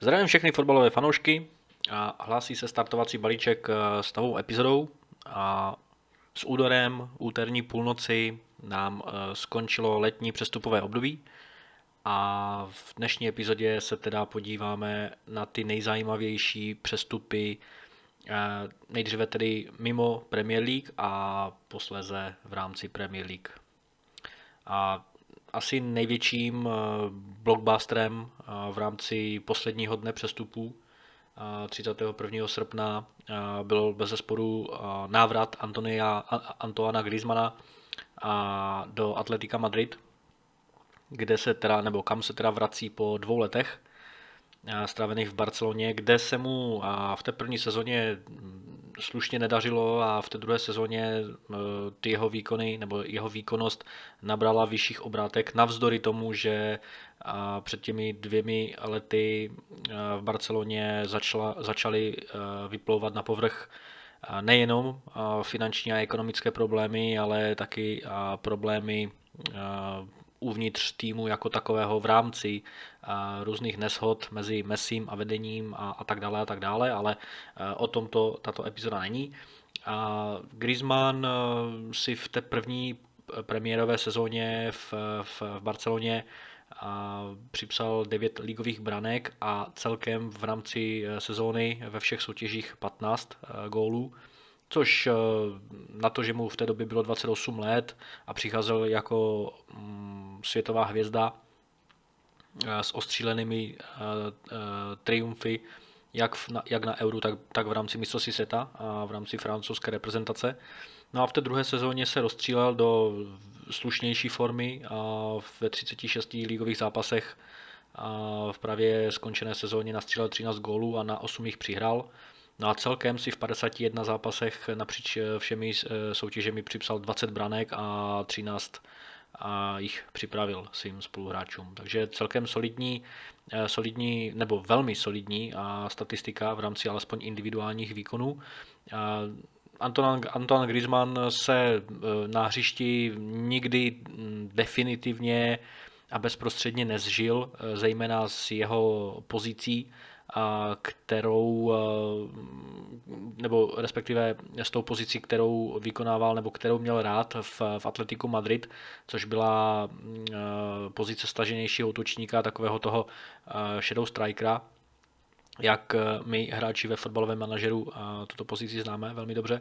Zdravím všechny fotbalové fanoušky a hlásí se startovací balíček eh, s novou epizodou a s údorem úterní půlnoci nám eh, skončilo letní přestupové období a v dnešní epizodě se teda podíváme na ty nejzajímavější přestupy eh, nejdříve tedy mimo Premier League a posléze v rámci Premier League. A asi největším eh, blockbusterem eh, v rámci posledního dne přestupů 31. Eh, srpna byl bez zesporu návrat Antonia, Antoana Griezmana do Atletika Madrid, kde se teda, nebo kam se teda vrací po dvou letech strávených v Barceloně, kde se mu v té první sezóně slušně nedařilo a v té druhé sezóně e, ty jeho výkony nebo jeho výkonnost nabrala vyšších obrátek navzdory tomu, že před těmi dvěmi lety e, v Barceloně začala, začaly e, vyplouvat na povrch nejenom finanční a ekonomické problémy, ale taky problémy uvnitř týmu jako takového v rámci různých neshod mezi Messim a vedením a, a tak dále a tak dále, ale o tomto tato epizoda není. A Griezmann si v té první premiérové sezóně v, v, v Barceloně a připsal 9 ligových branek a celkem v rámci sezóny ve všech soutěžích 15 gólů což eh, na to, že mu v té době bylo 28 let a přicházel jako mm, světová hvězda eh, s ostřílenými eh, triumfy, jak, na, jak na Euro, tak, tak v rámci mistrovství světa a v rámci francouzské reprezentace. No a v té druhé sezóně se rozstřílel do slušnější formy a ve 36 ligových zápasech a v právě skončené sezóně nastřílel 13 gólů a na 8 jich přihrál. No a celkem si v 51 zápasech napříč eh, všemi eh, soutěžemi připsal 20 branek a 13 a jich připravil svým spoluhráčům. Takže celkem solidní, eh, solidní nebo velmi solidní a statistika v rámci alespoň individuálních výkonů. Antoine, Antoine Griezmann se na hřišti nikdy mm, definitivně a bezprostředně nezžil, zejména s jeho pozicí kterou, nebo respektive s tou pozicí, kterou vykonával nebo kterou měl rád v, v Atletiku Madrid, což byla pozice staženějšího útočníka, takového toho shadow strikera, jak my hráči ve fotbalovém manažeru tuto pozici známe velmi dobře.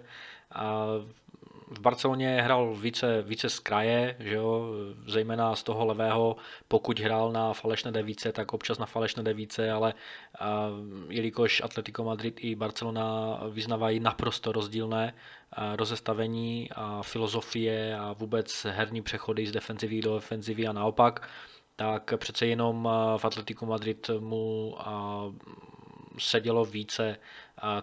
V Barceloně hrál více, více z kraje, že jo, zejména z toho levého, pokud hrál na falešné devíce, tak občas na falešné devíce, ale a, jelikož Atletico Madrid i Barcelona vyznavají naprosto rozdílné a, rozestavení a filozofie a vůbec herní přechody z defenzivy do ofenzivy a naopak, tak přece jenom v Atletico Madrid mu a, sedělo více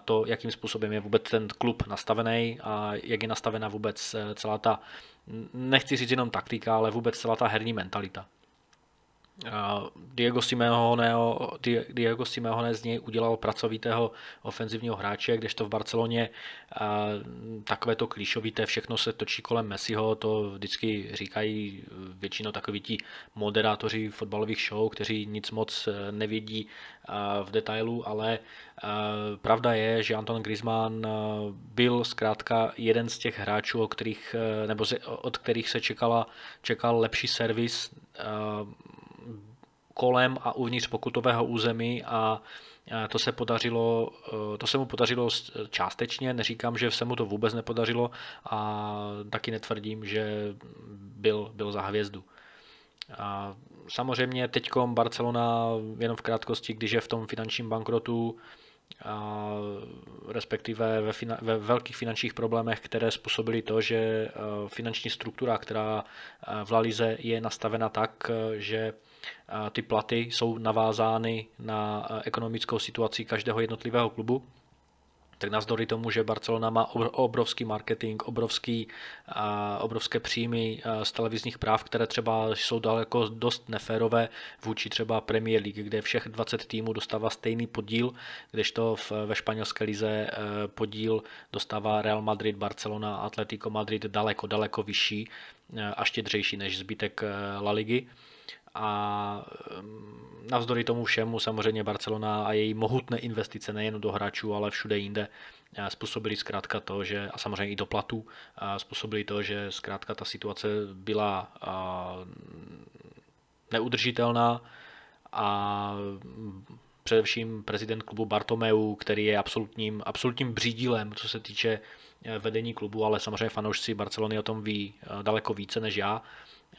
to, jakým způsobem je vůbec ten klub nastavený a jak je nastavena vůbec eh, celá ta, nechci říct jenom taktika, ale vůbec celá ta herní mentalita. Diego Simeone, Diego Simeone z něj udělal pracovitého ofenzivního hráče, kdežto v Barceloně takové to klíšovité, všechno se točí kolem Messiho, to vždycky říkají většinou takoví ti moderátoři fotbalových show, kteří nic moc e, nevědí v detailu, ale pravda je, že Anton Griezmann byl zkrátka jeden z těch hráčů, od kterých, e, nebo od kterých se čekala, čekal lepší servis kolem a uvnitř pokutového území a to se, podařilo, e, to se mu podařilo částečně, neříkám, že se mu to vůbec nepodařilo a taky netvrdím, že byl, byl za hvězdu. A samozřejmě teď Barcelona jenom v krátkosti, když je v tom finančním bankrotu, a respektive ve, fina, ve velkých finančních problémech, které způsobily to, že e, finanční struktura, která e, v Lalize je nastavena tak, že ty platy jsou navázány na ekonomickou situaci každého jednotlivého klubu, tak navzdory tomu, že Barcelona má obrovský marketing, obrovský, obrovské příjmy z televizních práv, které třeba jsou daleko dost neférové vůči třeba Premier League, kde všech 20 týmů dostává stejný podíl, kdežto ve španělské lize podíl dostává Real Madrid, Barcelona, Atletico Madrid daleko, daleko vyšší a štědřejší než zbytek La Ligy a navzdory tomu všemu samozřejmě Barcelona a její mohutné investice nejen do hráčů, ale všude jinde způsobili zkrátka to, že a samozřejmě i do platu, způsobili to, že zkrátka ta situace byla neudržitelná a především prezident klubu Bartomeu, který je absolutním, absolutním břídilem, co se týče eh, vedení klubu, ale samozřejmě fanoušci Barcelony o tom ví eh, daleko více než já.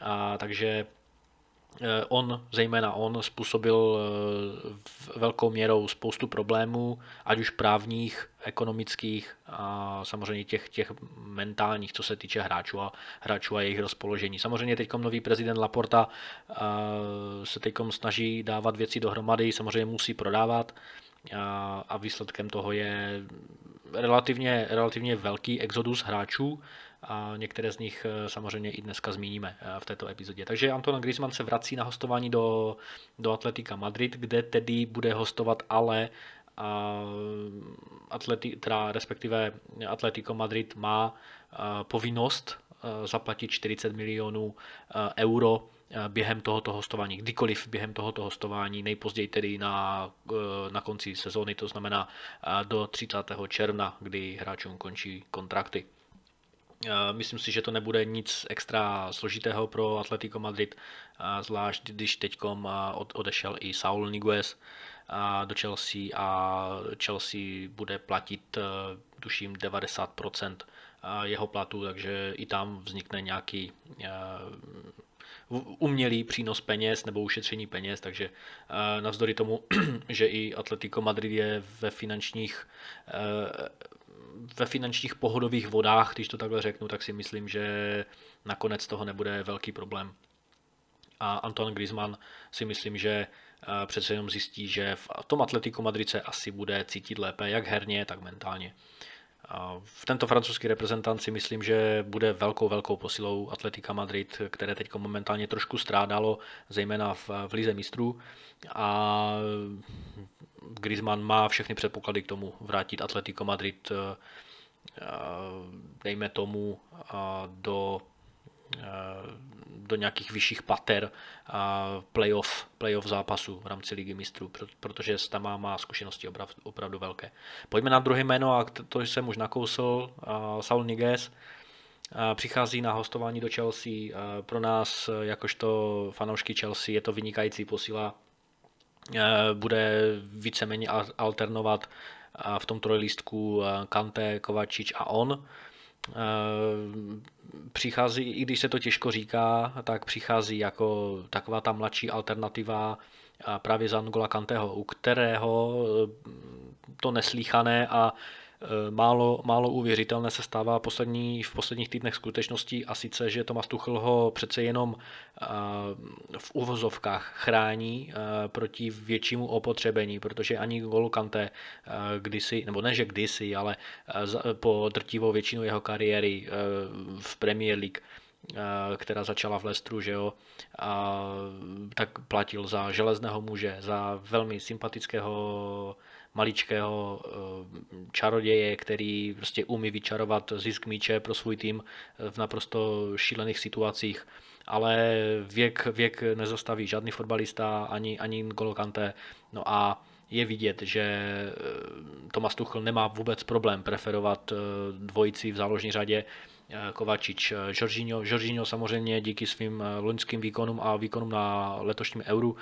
A, takže on, zejména on, způsobil eh, velkou měrou spoustu problémů, ať už právních, ekonomických a samozřejmě těch, těch mentálních, co se týče hráčů a, hráčů a jejich rozpoložení. Samozřejmě teď nový prezident Laporta eh, se teď snaží dávat věci dohromady, samozřejmě musí prodávat a výsledkem toho je relativně, relativně velký exodus hráčů, a některé z nich eh, samozřejmě i dneska zmíníme eh, v této epizodě. Takže Anton Griezmann se vrací na hostování do, do Atletika Madrid, kde tedy bude hostovat ale a atleti, teda respektive Atletico Madrid má povinnost zaplatit 40 milionů euro během tohoto hostování, kdykoliv během tohoto hostování, nejpozději tedy na, na konci sezóny, to znamená do 30. června, kdy hráčům končí kontrakty. Myslím si, že to nebude nic extra složitého pro Atletico Madrid, zvlášť když teď odešel i Saul Niguez do Chelsea a Chelsea bude platit, e, tuším, 90% jeho platu, takže i tam vznikne nějaký e, umělý přínos peněz nebo ušetření peněz, takže e, navzdory tomu, že i Atletico Madrid je ve finančních ve finančních pohodových vodách, když to takhle řeknu, tak si myslím, že nakonec toho nebude velký problém. A Antoine Griezmann si myslím, že eh, přece jenom zjistí, že v tom Atletiku Madrice asi bude cítit lépe, jak herně, tak mentálně. V tento francouzský reprezentant si myslím, že bude velkou, velkou posilou Atletika Madrid, které teď momentálně trošku strádalo, zejména v, v Lize mistrů. A Griezmann má všechny předpoklady k tomu vrátit Atletico Madrid, eh, eh, dejme tomu, do, eh, do nějakých vyšších pater playoff, playoff zápasu v rámci ligy mistrů, protože tam má, má zkušenosti opravdu, opravdu velké. Pojďme na druhé jméno, a to jsem už nakousl, Saul Niguez, přichází na hostování do Chelsea. Pro nás, jakožto fanoušky Chelsea, je to vynikající posila bude víceméně alternovat v tom trojlístku eh, Kante, Kovačič a on. Přichází, i když se to těžko říká, tak přichází jako taková ta mladší alternativa právě za Angola Kanteho, u kterého to neslíchané a Eh, málo, málo uvěřitelné se stává poslední, v posledních týdnech skutečností a sice, že Tomas Tuchl ho přece jenom eh, v uvozovkách chrání eh, proti většímu opotřebení, protože ani Golo Kante kdysi, nebo ne, že kdysi, ale po drtivou většinu jeho kariéry v Premier League která začala v Lestru, že jo, a tak platil za železného muže, za velmi sympatického maličkého eh, čaroděje, který prostě umí vyčarovat zisk míče pro svůj tým v naprosto šílených situacích. Ale věk, věk nezastaví žádný fotbalista, ani, ani N'Golo Kante. No a je vidět, že eh, Tomas Tuchl nemá vůbec problém preferovat eh, dvojici v záložní řadě Kovačič. Jorginho, Jorginho samozřejmě díky svým loňským výkonům a výkonům na letošním euru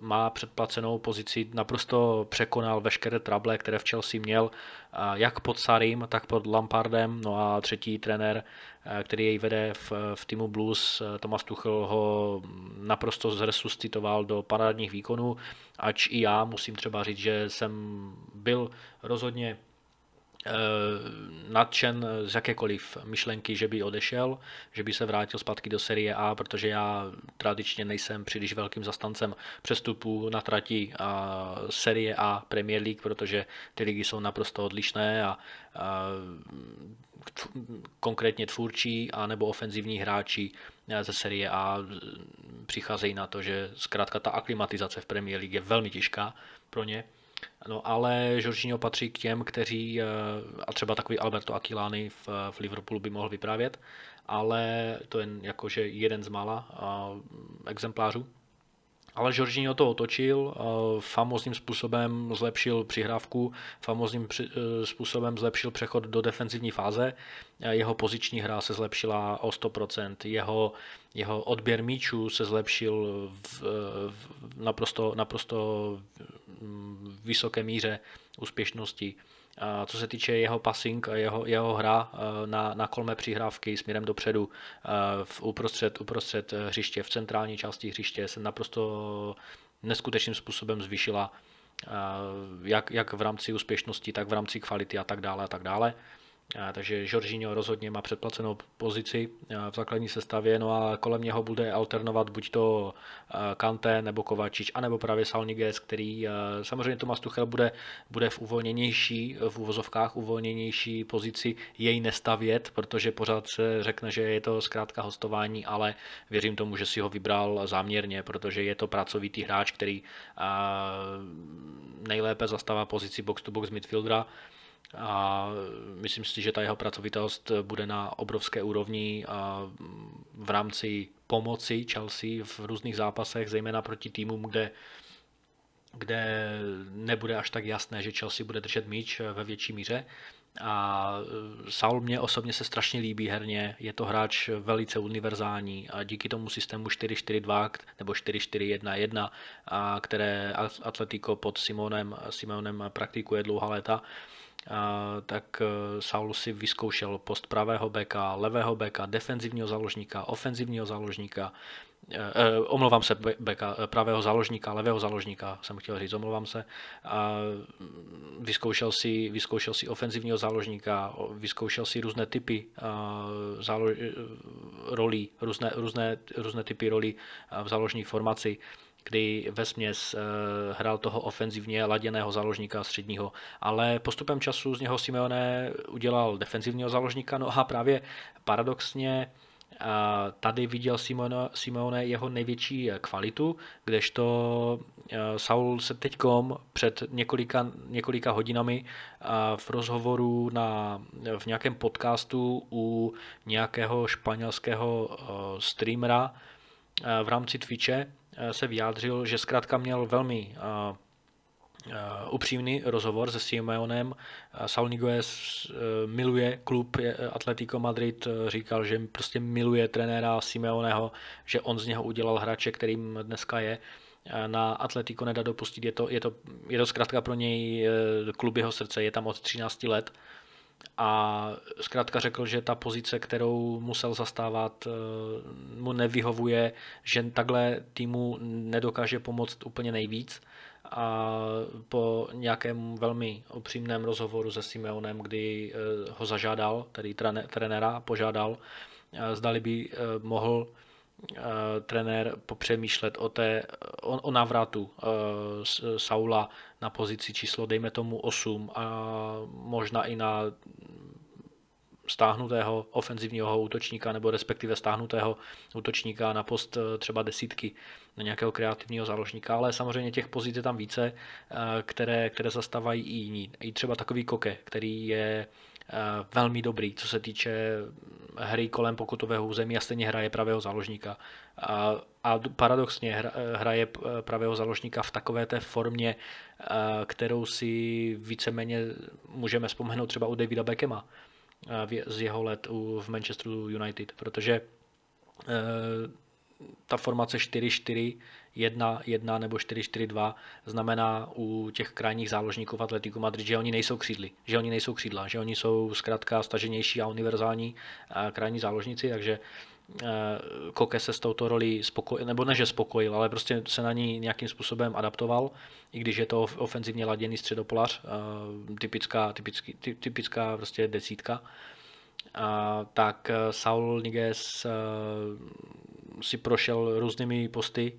má předplacenou pozici, naprosto překonal veškeré trable, které v Chelsea měl, jak pod Sarim, tak pod Lampardem, no a třetí trenér, který jej vede v, v týmu Blues, Thomas Tuchel ho naprosto zresuscitoval do parádních výkonů, ač i já musím třeba říct, že jsem byl rozhodně nadšen z jakékoliv myšlenky, že by odešel, že by se vrátil zpátky do série A, protože já tradičně nejsem příliš velkým zastancem přestupu na trati a série A Premier League, protože ty ligy jsou naprosto odlišné a, a konkrétně tvůrčí a nebo ofenzivní hráči ze série A přicházejí na to, že zkrátka ta aklimatizace v Premier League je velmi těžká pro ně No ale Jorginho patří k těm, kteří, eh, a třeba takový Alberto Aquilani v, v Liverpoolu by mohl vyprávět, ale to je jakože jeden z mála exemplářů. ale Jorginho to otočil, famózním způsobem zlepšil přihrávku, famózním způsobem zlepšil přechod do defenzivní fáze, jeho poziční hra se zlepšila o 100%, jeho, jeho odběr míčů se zlepšil v, v naprosto, naprosto vysoké míře úspěšnosti. Co se týče jeho passing, jeho, jeho hra na, na kolme přihrávky směrem dopředu, v uprostřed, uprostřed hřiště, v centrální části hřiště se naprosto neskutečným způsobem zvýšila jak, jak v rámci úspěšnosti, tak v rámci kvality a tak dále a tak dále. Takže Jorginho rozhodně má předplacenou pozici v základní sestavě, no a kolem něho bude alternovat buď to Kante nebo Kovačič, anebo právě Salniges, který samozřejmě Tomas Tuchel bude, bude v uvolněnější, v uvozovkách uvolněnější pozici jej nestavět, protože pořád se řekne, že je to zkrátka hostování, ale věřím tomu, že si ho vybral záměrně, protože je to pracovitý hráč, který nejlépe zastává pozici box-to-box midfieldera, a myslím si, že ta jeho pracovitost bude na obrovské úrovni a v rámci pomoci Chelsea v různých zápasech, zejména proti týmům, kde kde nebude až tak jasné, že Chelsea bude držet míč ve větší míře. A Saul mě osobně se strašně líbí herně, je to hráč velice univerzální a díky tomu systému 4-4-2 nebo 4-4-1-1, které Atletico pod Simonem, Simonem praktikuje dlouhá léta, tak e, Saul si vyzkoušel post pravého beka, levého beka, defenzivního záložníka, ofenzivního záložníka, eh, omlouvám se, beka, pravého záložníka, levého záložníka, jsem chtěl říct, omlouvám se. A vyzkoušel, si, vyzkoušel si ofenzivního záložníka, vyzkoušel si různé typy zálo, rolí, různé, různé, různé typy rolí v záložní formaci kdy ve směs eh, hrál toho ofenzivně laděného záložníka středního, ale postupem času z něho Simeone udělal defenzivního záložníka, no a právě paradoxně eh, tady viděl Simone, Simeone jeho největší kvalitu, kdežto eh, Saul se teďkom před několika, několika hodinami v rozhovoru na, v nějakém podcastu u nějakého španělského streamera v rámci Twitche se vyjádřil, že zkrátka měl velmi eh, eh, upřímný rozhovor se Simeonem. Saul Niguez miluje klub Atletico Madrid, říkal, že prostě miluje trenéra Simeoneho, že on z něho udělal hráče, kterým dneska je. Na Atletico nedá dopustit, je to, je to, je to zkrátka pro něj klub jeho srdce, je tam od 13 let a zkrátka řekl, že ta pozice, kterou musel zastávat, eh, mu nevyhovuje, že takhle týmu nedokáže pomoct úplně nejvíc. A po nějakém velmi upřímném rozhovoru se Simeonem, kdy eh, ho zažádal, tedy trenéra požádal, eh, zdali by mohl trenér popřemýšlet o, té, o, o návratu Saula na pozici číslo, dejme tomu 8 a možná i na stáhnutého ofenzivního útočníka nebo respektive stáhnutého útočníka na post eh, třeba desítky na nějakého kreativního záložníka, ale samozřejmě těch pozic je tam více, eh, které, které zastávají i jiní. I třeba takový Koke, který je eh, velmi dobrý, co se týče hry kolem pokutového území a stejně hraje pravého záložníka. A, a paradoxně hraje pravého záložníka v takové té formě, kterou si víceméně můžeme vzpomenout třeba u Davida Beckhama z jeho let v Manchesteru United, protože ta formace 4-4, 1, 1 nebo 4-4-2 znamená u těch krajních záložníků v Atletiku Madrid, že oni nejsou křídly, že oni nejsou křídla, že oni jsou zkrátka staženější a univerzální krajní záložníci, takže Eh, Koke se s touto roli spokojil, nebo ne, že spokojil, ale prostě se na ní nějakým způsobem adaptoval, i když je to ofenzivně laděný středopolař, eh, typická, typický, typická prostě desítka, tak eh, Saul Niguez si prošel různými posty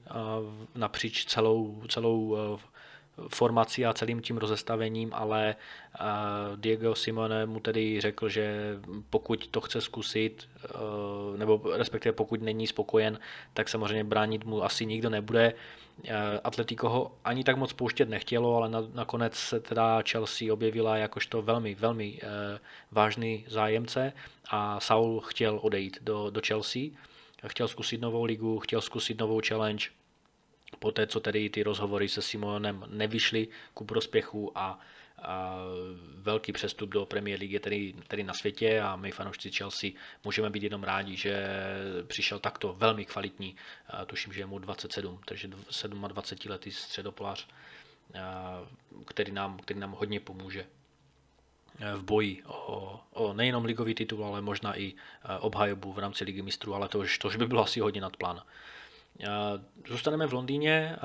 napříč celou, celou formací a celým tím rozestavením, ale Diego Simone mu tedy řekl, že pokud to chce zkusit, e, nebo respektive pokud není spokojen, tak samozřejmě bránit mu asi nikdo nebude. E, Atletico ho ani tak moc pouštět nechtělo, ale nakonec se teda Chelsea objevila jakožto velmi, velmi vážný zájemce a Saul chtěl odejít do, do Chelsea. Chtěl zkusit novou ligu, chtěl zkusit novou challenge, poté, co tedy ty rozhovory se Simonem nevyšly ku prospěchu a, a velký přestup do Premier League je tedy, tedy na světě a my fanoušci Chelsea můžeme být jenom rádi, že přišel takto velmi kvalitní, tuším, že je mu 27, takže 27 letý středopolář, který nám, který nám hodně pomůže v boji o, o nejenom ligový titul, ale možná i obhajobu v rámci ligy mistrů, ale to už, to už by bylo asi hodně nad plán. Zůstaneme v Londýně.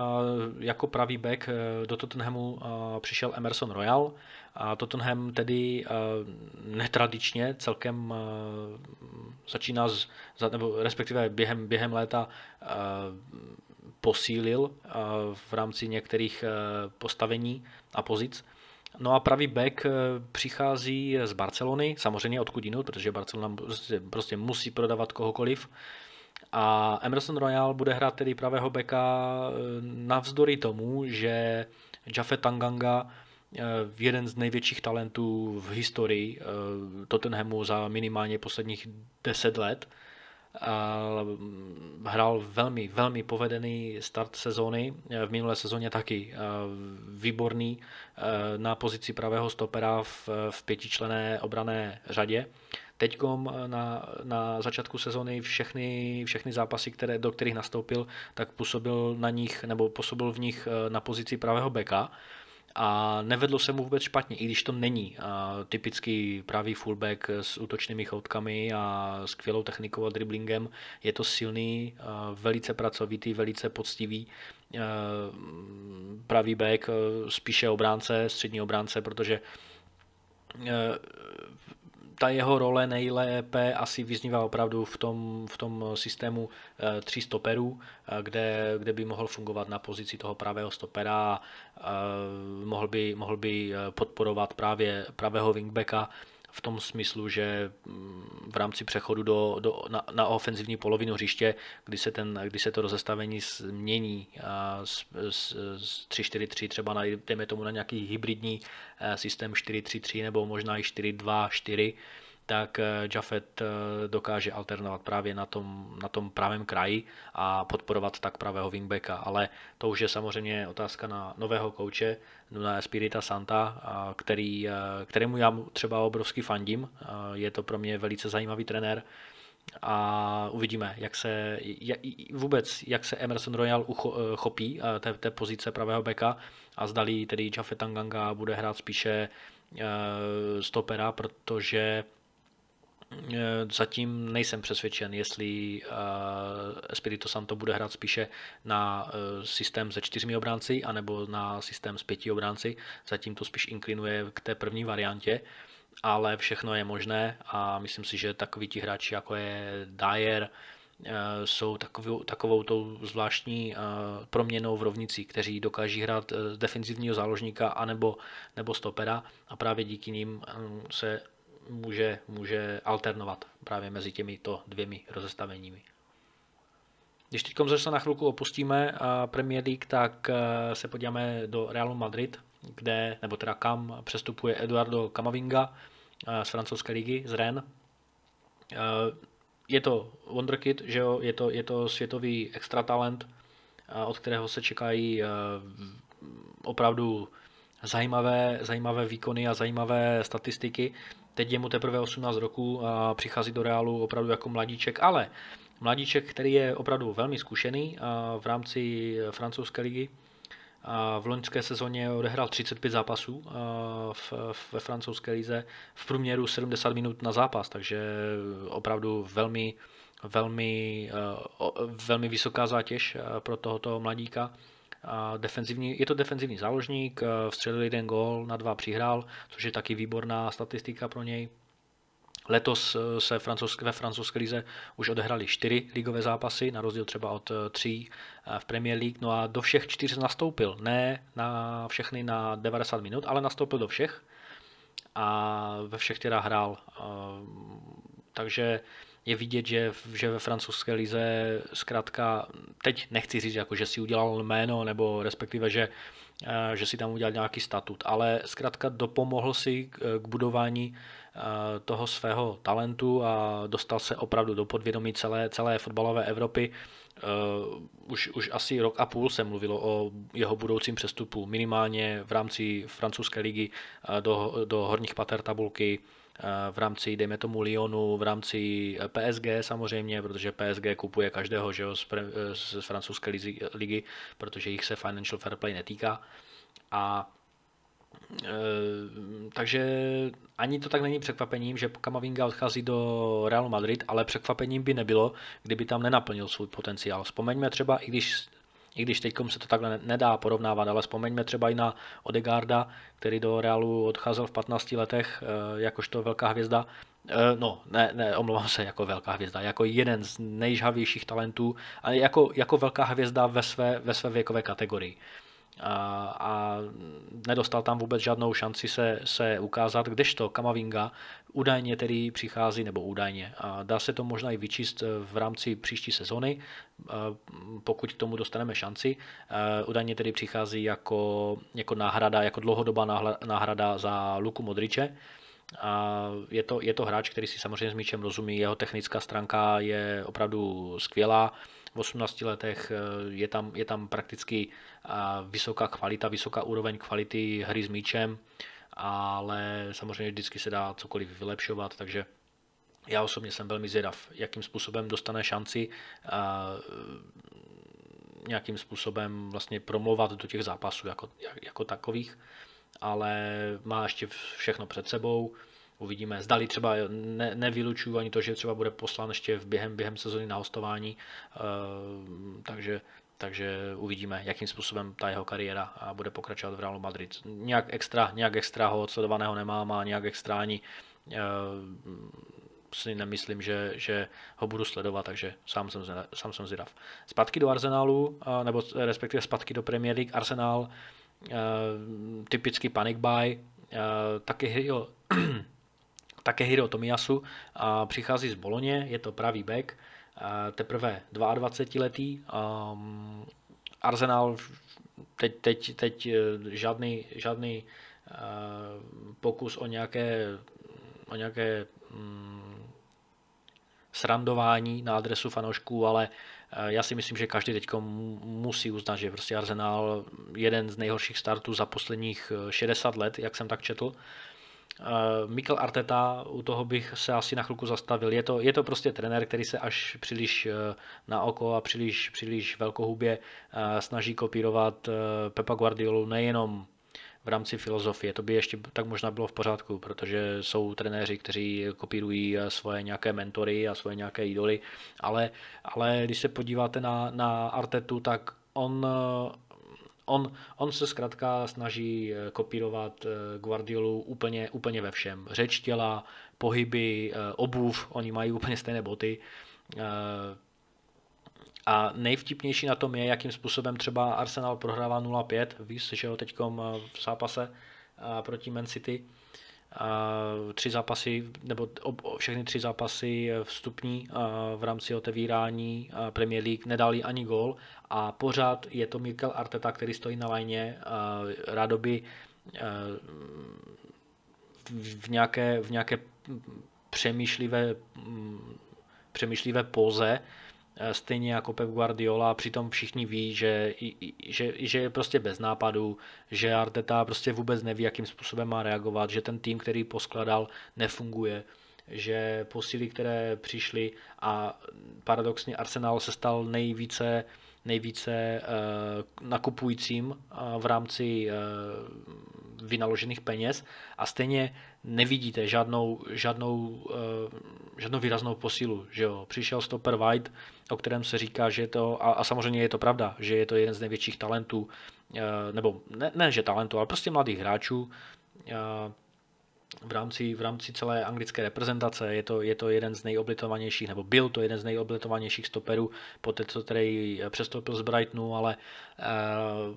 Jako pravý back e, do Tottenhamu přišel Emerson Royal. A Tottenham tedy e, netradičně celkem e, začíná, z, nebo respektive během, během léta posílil v rámci některých postavení a pozic. No a pravý back přichází z Barcelony, samozřejmě odkud jinut, protože Barcelona prostě, prostě musí prodávat kohokoliv. A Emerson Royal bude hrát tedy pravého beka eh, navzdory tomu, že Jaffe Tanganga eh, jeden z největších talentů v historii eh, Tottenhamu za minimálně posledních 10 let. Hrál velmi, velmi povedený start sezóny, v minulé sezóně taky výborný na pozici pravého stopera v, v pětičlené obrané řadě. Teď na, na začátku sezóny všechny, všechny zápasy, které, do kterých nastoupil, tak působil na nich, nebo působil v nich eh, na pozici pravého beka a nevedlo se mu vůbec špatně, i když to není typický pravý fullback s útočnými choutkami a skvělou technikou a driblingem. Je to silný, velice pracovitý, velice poctivý pravý back, eh, spíše obránce, střední obránce, protože eh, ta jeho role nejlépe asi vyznívá opravdu v tom, v tom systému e, tří stoperů, e, kde, kde by mohl fungovat na pozici toho pravého stopera a e, mohl by, mohl by podporovat právě pravého wingbacka v tom smyslu, že mm, v rámci přechodu do, do, na, na ofenzivní polovinu hřiště, kdy se, ten, kdy se to rozestavení změní z, z, z 3-4-3 třeba na, dejme tomu na nějaký hybridní eh, systém 4-3-3 nebo možná i 4-2-4, tak eh, Jafet eh, dokáže alternovat právě na tom, na tom pravém kraji a podporovat tak pravého wingbacka. Ale to už je samozřejmě otázka na nového kouče, na Espirita Santa, který, eh, kterému já třeba obrovský fandím. Je to pro mě velice zajímavý trenér a uvidíme, jak se jak, vůbec, jak se Emerson Royal uchopí té, té pozice pravého beka a zdali tedy Jaffe Tanganga bude hrát spíše stopera, protože zatím nejsem přesvědčen, jestli uh, Espirito Santo bude hrát spíše na uh, systém se čtyřmi obránci, anebo na systém s pěti obránci. Zatím to spíš inklinuje k té první variantě, ale všechno je možné a myslím si, že takoví ti hráči, jako je Dyer, jsou takovou, takovou tou zvláštní proměnou v rovnici, kteří dokáží hrát z defenzivního záložníka anebo, nebo stopera a právě díky nim se může, může alternovat právě mezi těmito dvěmi rozestaveními. Když teď zase na chvilku opustíme Premier League, tak e, se podíváme do Realu Madrid, kde, nebo teda kam přestupuje Eduardo Camavinga e, z francouzské ligy, z Rennes. Je to wonderkid, že jo? Je, to, je to světový extra talent, od kterého se čekají opravdu zajímavé, zajímavé výkony a zajímavé statistiky. Teď je mu teprve 18 roku a přichází do Reálu opravdu jako mladíček, ale mladíček, který je opravdu velmi zkušený v rámci francouzské ligy. V loňské sezóně odehrál 35 zápasů ve francouzské lize, v průměru 70 minut na zápas, takže opravdu velmi, velmi, velmi vysoká zátěž pro tohoto mladíka. Defenzivní, je to defenzivní záložník, eh, vstřelil jeden gól, na dva přihrál, což je taky výborná statistika pro něj. Letos eh, se ve francouzské lize už odehrali čtyři ligové zápasy, na rozdíl třeba od eh, tří v Premier League, no a do všech čtyř nastoupil, ne na všechny na 90 minut, ale nastoupil do všech a ve všech teda hrál. Takže je vidět, že, že ve francouzské lize zkrátka, teď nechci říct, jako, že si udělal jméno, nebo respektive, že že si tam udělal nějaký statut, ale zkrátka dopomohl si k budování toho svého talentu a dostal se opravdu do podvědomí celé, celé fotbalové Evropy. Už, už asi rok a půl se mluvilo o jeho budoucím přestupu, minimálně v rámci francouzské ligy do, do horních pater tabulky, v rámci, dejme tomu, Lyonu, v rámci eh, PSG samozřejmě, protože PSG kupuje každého že jo, z, eh, z francouzské ligy, protože jich se Financial Fair Play netýká. A takže ani to tak není překvapením, že Kamavinga odchází do Realu Madrid, ale překvapením by nebylo, kdyby tam nenaplnil svůj potenciál. Vzpomeňme třeba, i když i když teď se to takhle nedá porovnávat, ale vzpomeňme třeba i na Odegarda, který do Realu odcházel v 15 letech eh, jakožto velká hvězda. Eh, no, ne, ne, omlouvám se, jako velká hvězda, jako jeden z nejžhavějších talentů, ale jako, jako velká hvězda ve své, ve své věkové kategorii a, a nedostal tam vůbec žádnou šanci se, se ukázat, kdežto Kamavinga údajně tedy přichází, nebo údajně, a dá se to možná i vyčíst v rámci příští sezony, pokud k tomu dostaneme šanci. Údajně tedy přichází jako, jako náhrada, jako dlouhodobá náhrada za Luku Modriče, a je, to, je to hráč, který si samozřejmě s míčem rozumí, jeho technická stránka je opravdu skvělá, v 18 letech je tam, je tam prakticky vysoká kvalita, vysoká úroveň kvality hry s míčem, ale samozřejmě vždycky se dá cokoliv vylepšovat, takže já osobně jsem velmi zvědav, jakým způsobem dostane šanci eh, nějakým způsobem vlastně promlouvat do těch zápasů jako, jako takových, ale má ještě všechno před sebou Uvidíme. Zdali třeba ne, nevylučuju ani to, že třeba bude poslán ještě v během, během sezóny na hostování, eh, takže, takže uvidíme, jakým způsobem ta jeho kariéra bude pokračovat v Realu Madrid. Nějak extra, nějak extra ho odsledovaného nemám a nějak extra ani eh, si nemyslím, že, že ho budu sledovat, takže sám jsem, sám jsem zvědav. Zpátky do Arsenálu, eh, nebo respektive zpátky do Premier League, Arsenal, typický panic buy, taky jo, Takehiro Tomiyasu a přichází z Boloně, je to pravý back, teprve 22-letý. Um, Arsenal teď, teď, teď eh, žádný, žádný uh, pokus o nějaké, o nějaké um, srandování na adresu fanoušků, ale uh, já si myslím, že každý teď musí uznat, že prostě Arsenal jeden z nejhorších startů za posledních 60 let, jak jsem tak četl. Uh, Mikel Arteta, u toho bych se asi na chvilku zastavil. Je to, je to prostě trenér, který se až příliš uh, na oko a příliš, příliš velkohubě uh, snaží kopírovat Pepa Guardiolu nejenom v rámci filozofie. To by ještě tak možná bylo v pořádku, protože jsou trenéři, kteří kopírují svoje nějaké mentory a svoje nějaké idoly, ale, ale když se podíváte na, na Artetu, tak on On, on se zkrátka snaží eh, kopírovat eh, Guardiolu úplně, úplně ve všem. Řeč těla, pohyby, eh, obuv, oni mají úplně stejné boty. A nejvtipnější na tom je, jakým způsobem třeba Arsenal prohrává 0-5, víš, že jo, teď v zápase proti Man City tři zápasy, nebo všechny tři zápasy vstupní v rámci otevírání Premier League nedali ani gól. A pořád je to Mikel Arteta, který stojí na lajně, rádoby v nějaké, v nějaké přemýšlivé, přemýšlivé poze, stejně jako Pep Guardiola, přitom všichni ví, že, že, že je prostě bez nápadu, že Arteta prostě vůbec neví, jakým způsobem má reagovat, že ten tým, který poskladal, nefunguje, že posily, které přišly a paradoxně Arsenal se stal nejvíce nejvíce uh, nakupujícím v rámci uh, vynaložených peněz a stejně nevidíte žádnou, žádnou, žádnou výraznou posilu. Že jo? Přišel stopper White, o kterém se říká, že je to, a, a samozřejmě je to pravda, že je to jeden z největších talentů, nebo ne, ne že talentů, ale prostě mladých hráčů, v rámci, v rámci celé anglické reprezentace. Je to, je to jeden z nejoblitovanějších, nebo byl to jeden z nejoblitovanějších stoperů, po té, co který přestoupil z Brightonu, ale uh,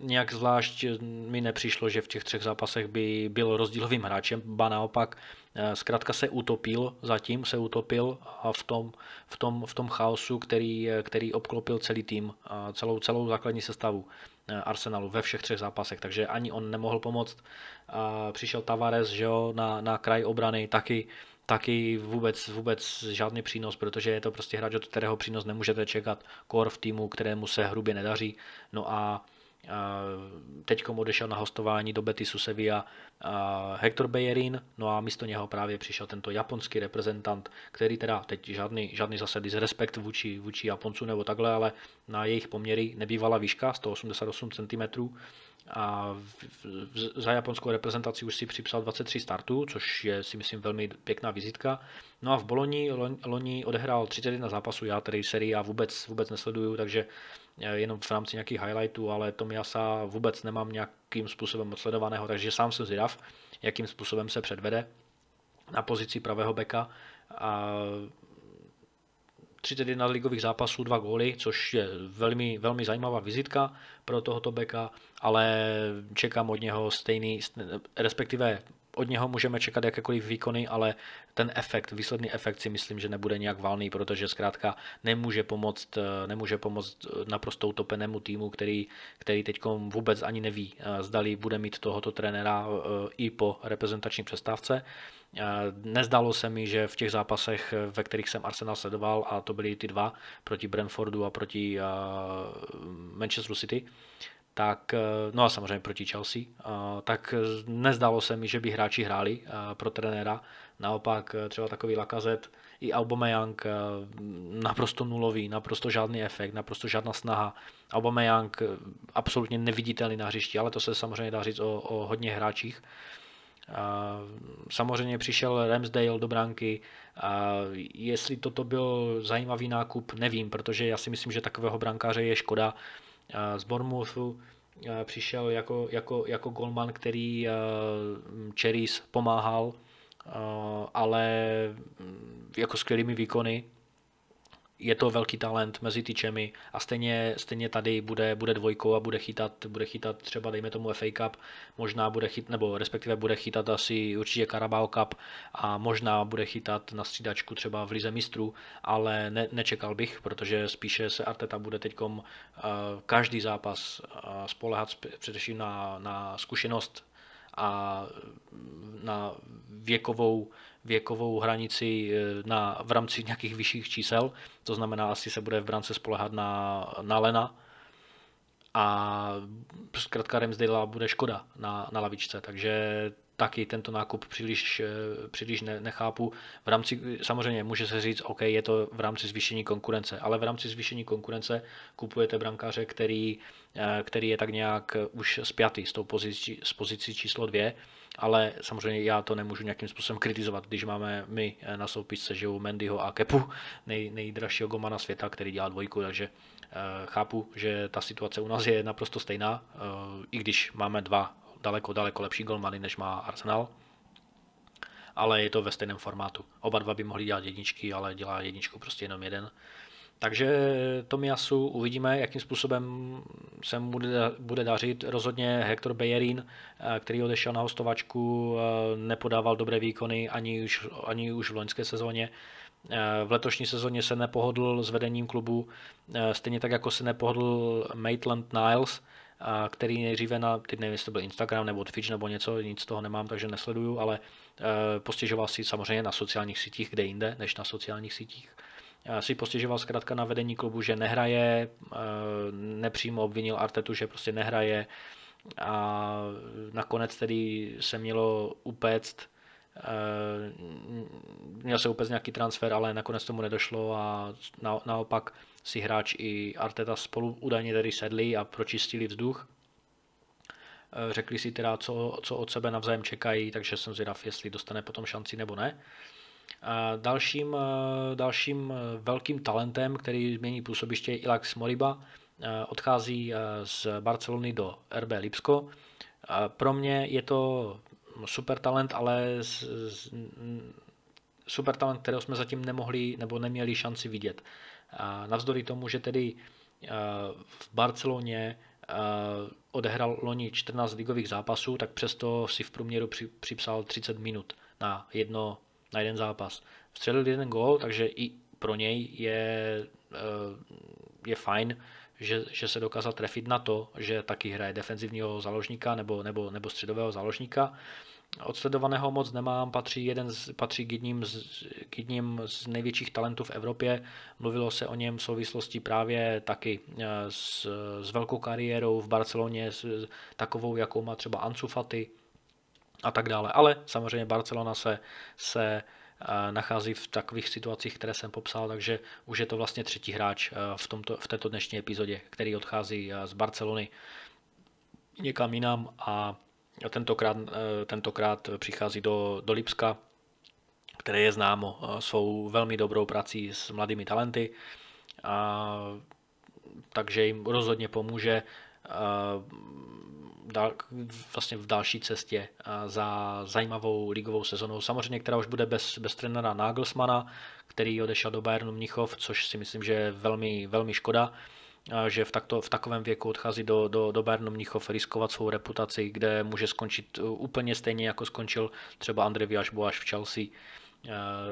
nějak zvlášť mi nepřišlo, že v těch třech zápasech by byl rozdílovým hráčem, ba naopak Eh, zkrátka se utopil, zatím se utopil a v tom, v tom, v tom chaosu, který, eh, který obklopil celý tým, a celou, celou základní sestavu eh, Arsenalu ve všech třech zápasech, takže ani on nemohl pomoct. Přišel Tavares že jo, na, na kraj obrany, taky, taky vůbec, vůbec žádný přínos, protože je to prostě hráč, od kterého přínos nemůžete čekat, kor v týmu, kterému se hrubě nedaří. No a Teď odešel na hostování do Betisu Sevilla Hector Bellerin, no a místo něho právě přišel tento japonský reprezentant, který teda teď žádný, žádný zase disrespekt vůči, vůči Japoncu nebo takhle, ale na jejich poměry nebývala výška 188 cm a za japonskou reprezentaci už si připsal 23 startů, což je si myslím velmi pěkná vizitka. No a v Boloni loni odehrál 31 zápasů, já tedy sérii a vůbec, vůbec nesleduju, takže Eh, jenom v rámci nějakých highlightů, ale Tomiasa vůbec nemám nějakým způsobem odsledovaného, takže sám jsem zvědav, jakým způsobem se předvede na pozici pravého beka. A 31 ligových zápasů, dva góly, což je velmi, velmi zajímavá vizitka pro tohoto beka, ale čekám od něho stejný, respektive od něho můžeme čekat jakékoliv výkony, ale ten efekt, výsledný efekt si myslím, že nebude nějak valný, protože zkrátka nemůže pomoct, eh, nemůže pomoct eh, naprosto utopenému týmu, který, který teď vůbec ani neví, eh, zdali bude mít tohoto trenéra i po reprezentační přestávce. Nezdalo se mi, že v těch zápasech, ve kterých jsem Arsenal sledoval, a to byly ty dva proti Brentfordu a proti Manchester City, tak, eh, no a samozřejmě proti Chelsea, eh, tak nezdálo se mi, že by hráči hráli eh, pro trenéra. Naopak třeba takový Lakazet i Aubameyang naprosto nulový, naprosto žádný efekt, naprosto žádná snaha. Aubameyang absolutně neviditelný na hřišti, ale to se samozřejmě dá říct o, o hodně hráčích. Samozřejmě přišel Ramsdale do bránky. Jestli toto byl zajímavý nákup, nevím, protože já si myslím, že takového brankáře je škoda z Bournemouthu přišel jako, jako, jako golman, který Cherries pomáhal, ale mm, jako skvělými výkony je to velký talent mezi tyčemi a stejně, stejně tady bude, bude dvojkou a bude chytat, bude chytat třeba dejme tomu FA Cup, možná bude chytat, nebo respektive bude chytat asi určitě Carabao Cup a možná bude chytat na střídačku třeba v Lize mistrů, ale ne, nečekal bych, protože spíše se Arteta bude teď uh, každý zápas uh, spolehat především na, na zkušenost a na věkovou věkovou hranici eh, na, v rámci nějakých vyšších čísel, to znamená, asi se bude v brance spolehat na, na Lena. A zkrátka Ramsdale bude škoda na, na lavičce, takže taky tento nákup příliš, eh, příliš ne, nechápu. V rámci, samozřejmě může se říct, OK, je to v rámci zvýšení konkurence, ale v rámci zvýšení konkurence kupujete brankáře, který, eh, který je tak nějak už spjatý s tou pozicí, s pozicí číslo dvě ale samozřejmě já to nemůžu nějakým způsobem kritizovat, když máme my eh, na soupisce že Mendyho a Kepu, nej, nejdražšího gomana světa, který dělá dvojku, takže chápu, že ta situace u nás je naprosto stejná, i když máme dva daleko, daleko lepší golmany, než má Arsenal, ale je to ve stejném formátu. Oba dva by mohli dělat jedničky, ale dělá jedničku prostě jenom jeden. Takže Tomiasu uvidíme, jakým způsobem se mu bude, dařit. Rozhodně Hector Bellerin, eh, který odešel na hostovačku, eh, nepodával dobré výkony ani už, ani už v loňské sezóně. Eh, v letošní sezóně se nepohodl s vedením klubu, stejně tak jako se nepohodl Maitland Niles, který nejdříve na, teď nevím, jestli to byl Instagram nebo Twitch nebo něco, nic z toho nemám, takže nesleduju, ale postěžoval si samozřejmě na sociálních sítích, kde jinde, než na sociálních sítích. Si postěžoval zkrátka na vedení klubu, že nehraje, eh, nepřímo obvinil Artetu, že prostě nehraje. A nakonec tedy se mělo upéct měl se upéct nějaký transfer, ale nakonec tomu nedošlo a na, naopak si hráč i Arteta spolu údajně tedy sedli a pročistili vzduch. Eh, řekli si teda, co, co od sebe navzájem čekají, takže jsem zvědav, jestli dostane potom šanci nebo ne. Dalším, dalším velkým talentem, který změní působiště, je Ilax Moriba. Odchází z Barcelony do RB Lipsko. Pro mě je to super talent, ale z, z, super talent, kterého jsme zatím nemohli nebo neměli šanci vidět. Navzdory tomu, že tedy v Barceloně odehrál loni 14 ligových zápasů, tak přesto si v průměru při, připsal 30 minut na, jedno, na jeden zápas. Vstřelil jeden gól, takže i pro něj je, je fajn, že, že se dokázal trefit na to, že taky hraje defenzivního záložníka nebo, nebo, nebo středového záložníka. Odsledovaného moc nemám, patří, jeden z, patří k, jedním z, k jedním z největších talentů v Evropě. Mluvilo se o něm v souvislosti právě taky eh, s, s velkou kariérou v Barceloně, s, takovou, jakou má třeba Ansu Fati a tak dále. Ale samozřejmě Barcelona se, se nachází v takových situacích, které jsem popsal, takže už je to vlastně třetí hráč eh, v, tomto, v této dnešní epizodě, který odchází eh, z Barcelony někam jinam a tentokrát, eh, tentokrát přichází do, do Lipska, které je známo svou velmi dobrou prací s mladými talenty, a, takže jim rozhodně pomůže vlastně v další cestě za zajímavou ligovou sezonou. Samozřejmě, která už bude bez, bez trenéra Nagelsmana, který odešel do Bayernu Mnichov, což si myslím, že je velmi, velmi škoda že v, takto, v takovém věku odchází do, do, do Bayernu Mnichov riskovat svou reputaci, kde může skončit uh, úplně stejně, jako skončil třeba Andrej Viašboáš v Chelsea.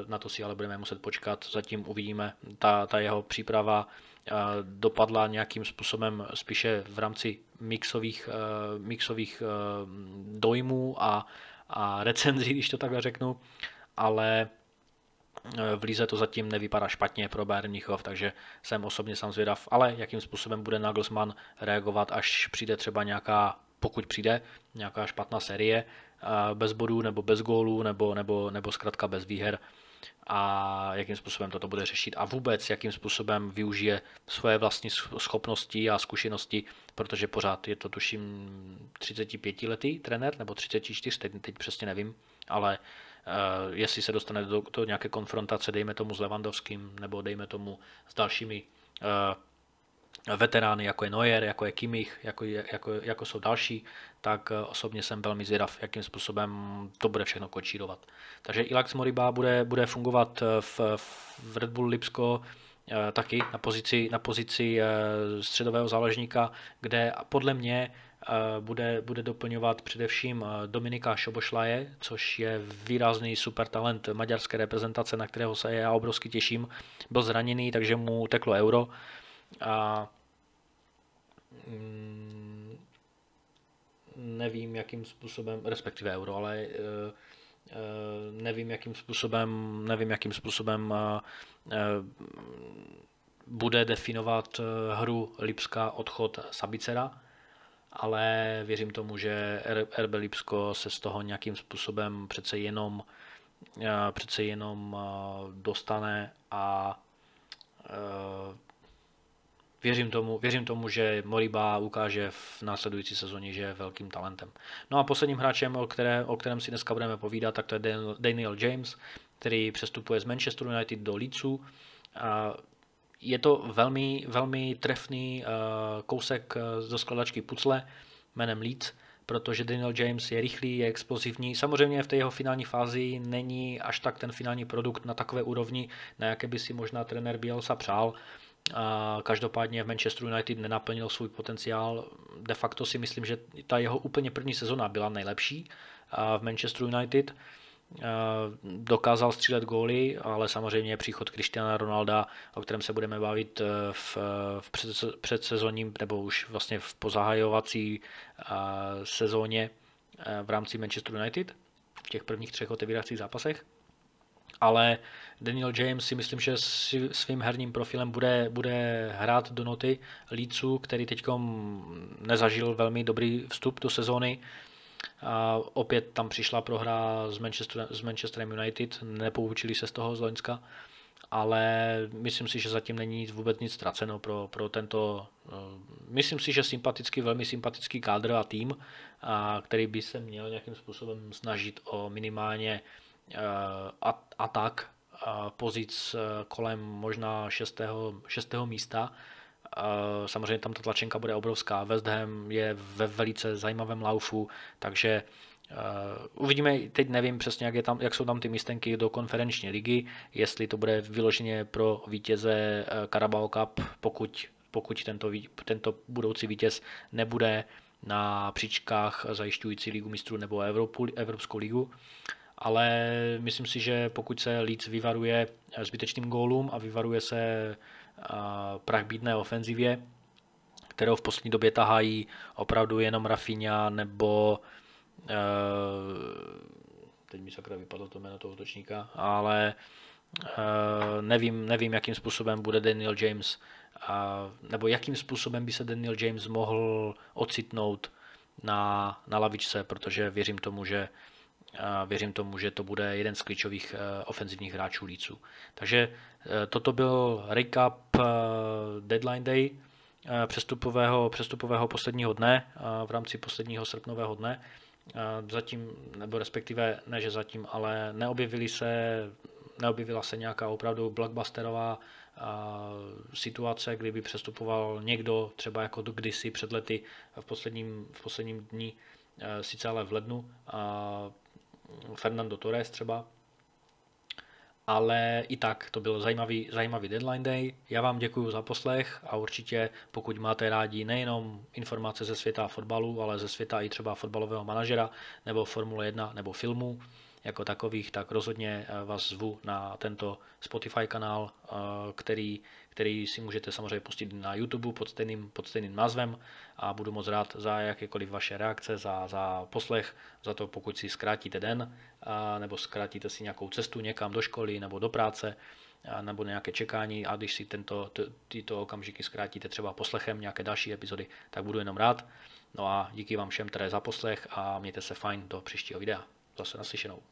Na to si ale budeme muset počkat, zatím uvidíme. Ta, ta jeho příprava dopadla nějakým způsobem spíše v rámci mixových, mixových dojmů a, a recenzí, když to takhle řeknu, ale v Lize to zatím nevypadá špatně pro Bayern Mnichov, takže jsem osobně sám zvědav, ale jakým způsobem bude Nagelsmann reagovat, až přijde třeba nějaká, pokud přijde, nějaká špatná série bez bodů nebo bez gólů nebo, nebo, nebo zkrátka bez výher, a jakým způsobem toto bude řešit a vůbec jakým způsobem využije svoje vlastní schopnosti a zkušenosti, protože pořád je to tuším 35 letý trenér nebo 34, teď, teď přesně nevím, ale uh, jestli se dostane do, do nějaké konfrontace, dejme tomu s Levandovským nebo dejme tomu s dalšími uh, veterány, jako je Neuer, jako je Kimmich, jako, jako, jako jsou další, tak eh, osobně jsem velmi zvědav, jakým způsobem to bude všechno kočírovat. Takže Ilax Moriba bude, bude fungovat eh, v, v Red Bull Lipsko eh, taky na pozici, na pozici středového záložníka, kde podle mě bude, bude doplňovat především Dominika Šobošlaje, což je výrazný super talent maďarské reprezentace, na kterého se já obrovsky těším. Byl zraněný, takže mu teklo euro a mm, nevím, jakým způsobem, respektive euro, ale e, e, nevím, jakým způsobem, nevím, jakým způsobem bude definovat hru Lipska odchod Sabicera, ale věřím tomu, že RB Lipsko se z toho nějakým způsobem přece jenom, přece jenom dostane a věřím tomu, věřím tomu, že Moriba ukáže v následující sezóně, že je velkým talentem. No a posledním hráčem, o, které, o kterém si dneska budeme povídat, tak to je Daniel James, který přestupuje z Manchester United do Leedsu. Je to velmi, velmi trefný kousek do skladačky pucle jménem Leeds, protože Daniel James je rychlý, je explozivní. Samozřejmě v té jeho finální fázi není až tak ten finální produkt na takové úrovni, na jaké by si možná trenér Bielsa přál, každopádně v Manchester United nenaplnil svůj potenciál. De facto si myslím, že ta jeho úplně první sezona byla nejlepší v Manchester United. Dokázal střílet góly, ale samozřejmě příchod Cristiana Ronalda, o kterém se budeme bavit e, v, v předsezónním nebo už vlastně v pozahajovací sezóně e, v rámci Manchester United v těch prvních třech otevíracích zápasech ale Daniel James si myslím, že svým herním profilem bude, bude hrát do noty Leedsu, který teď nezažil velmi dobrý vstup do sezóny. A opět tam přišla prohra s, Manchester, s Manchesterem United, nepoučili se z toho z Loňska, ale myslím si, že zatím není vůbec nic ztraceno pro, pro tento, eh, myslím si, že sympatický, velmi sympatický kádr a tým, a který by se měl nějakým způsobem snažit o minimálně atak pozic e, kolem možná 6. 6. místa. Samozřejmě tam ta tlačenka bude obrovská. West Ham je ve velice zajímavém laufu, takže Uh, uvidíme, teď nevím přesně, jak, je tam, jak jsou tam ty místenky do konferenční ligy, jestli to bude vyloženě pro vítěze Carabao Cup, pokud pokud tento, tento budoucí vítěz nebude na příčkách zajišťující ligu mistrů nebo Evropu, Evropskou ligu. Ale myslím si, že pokud se Leeds vyvaruje zbytečným gólům a vyvaruje se prach bídné ofenzivě, kterou v poslední době tahají opravdu jenom Rafinha nebo teď mi sakra vypadlo to jméno toho útočníka, ale nevím, nevím, jakým způsobem bude Daniel James nebo jakým způsobem by se Daniel James mohl ocitnout na, na lavičce, protože věřím tomu, že věřím tomu, že to bude jeden z klíčových uh, ofenzivních hráčů Líců. Takže uh, toto byl recap uh, deadline day přestupového, přestupového posledního dne v rámci posledního srpnového dne. Zatím, nebo respektive ne, že zatím, ale neobjevili se, neobjevila se nějaká opravdu blockbusterová situace, kdyby přestupoval někdo, třeba jako kdysi před lety v posledním, v posledním dní, sice ale v lednu, Fernando Torres třeba, ale i tak to byl zajímavý, zajímavý deadline day. Já vám děkuji za poslech a určitě pokud máte rádi nejenom informace ze světa fotbalu, ale ze světa i třeba fotbalového manažera nebo Formule 1 nebo filmů, jako takových, tak rozhodně eh, vás zvu na tento Spotify kanál, eh, který, který si můžete samozřejmě pustit na YouTube pod stejným, pod stejným názvem a budu moc rád za jakékoliv vaše reakce, za, za poslech, za to, pokud si zkrátíte den nebo zkrátíte si nějakou cestu někam do školy nebo do práce, nebo nějaké čekání a když si tento, tyto okamžiky zkrátíte třeba poslechem nějaké další epizody, tak budu jenom rád. No a díky vám všem, které za poslech a mějte se fajn do příštího videa. Zase naslyšenou.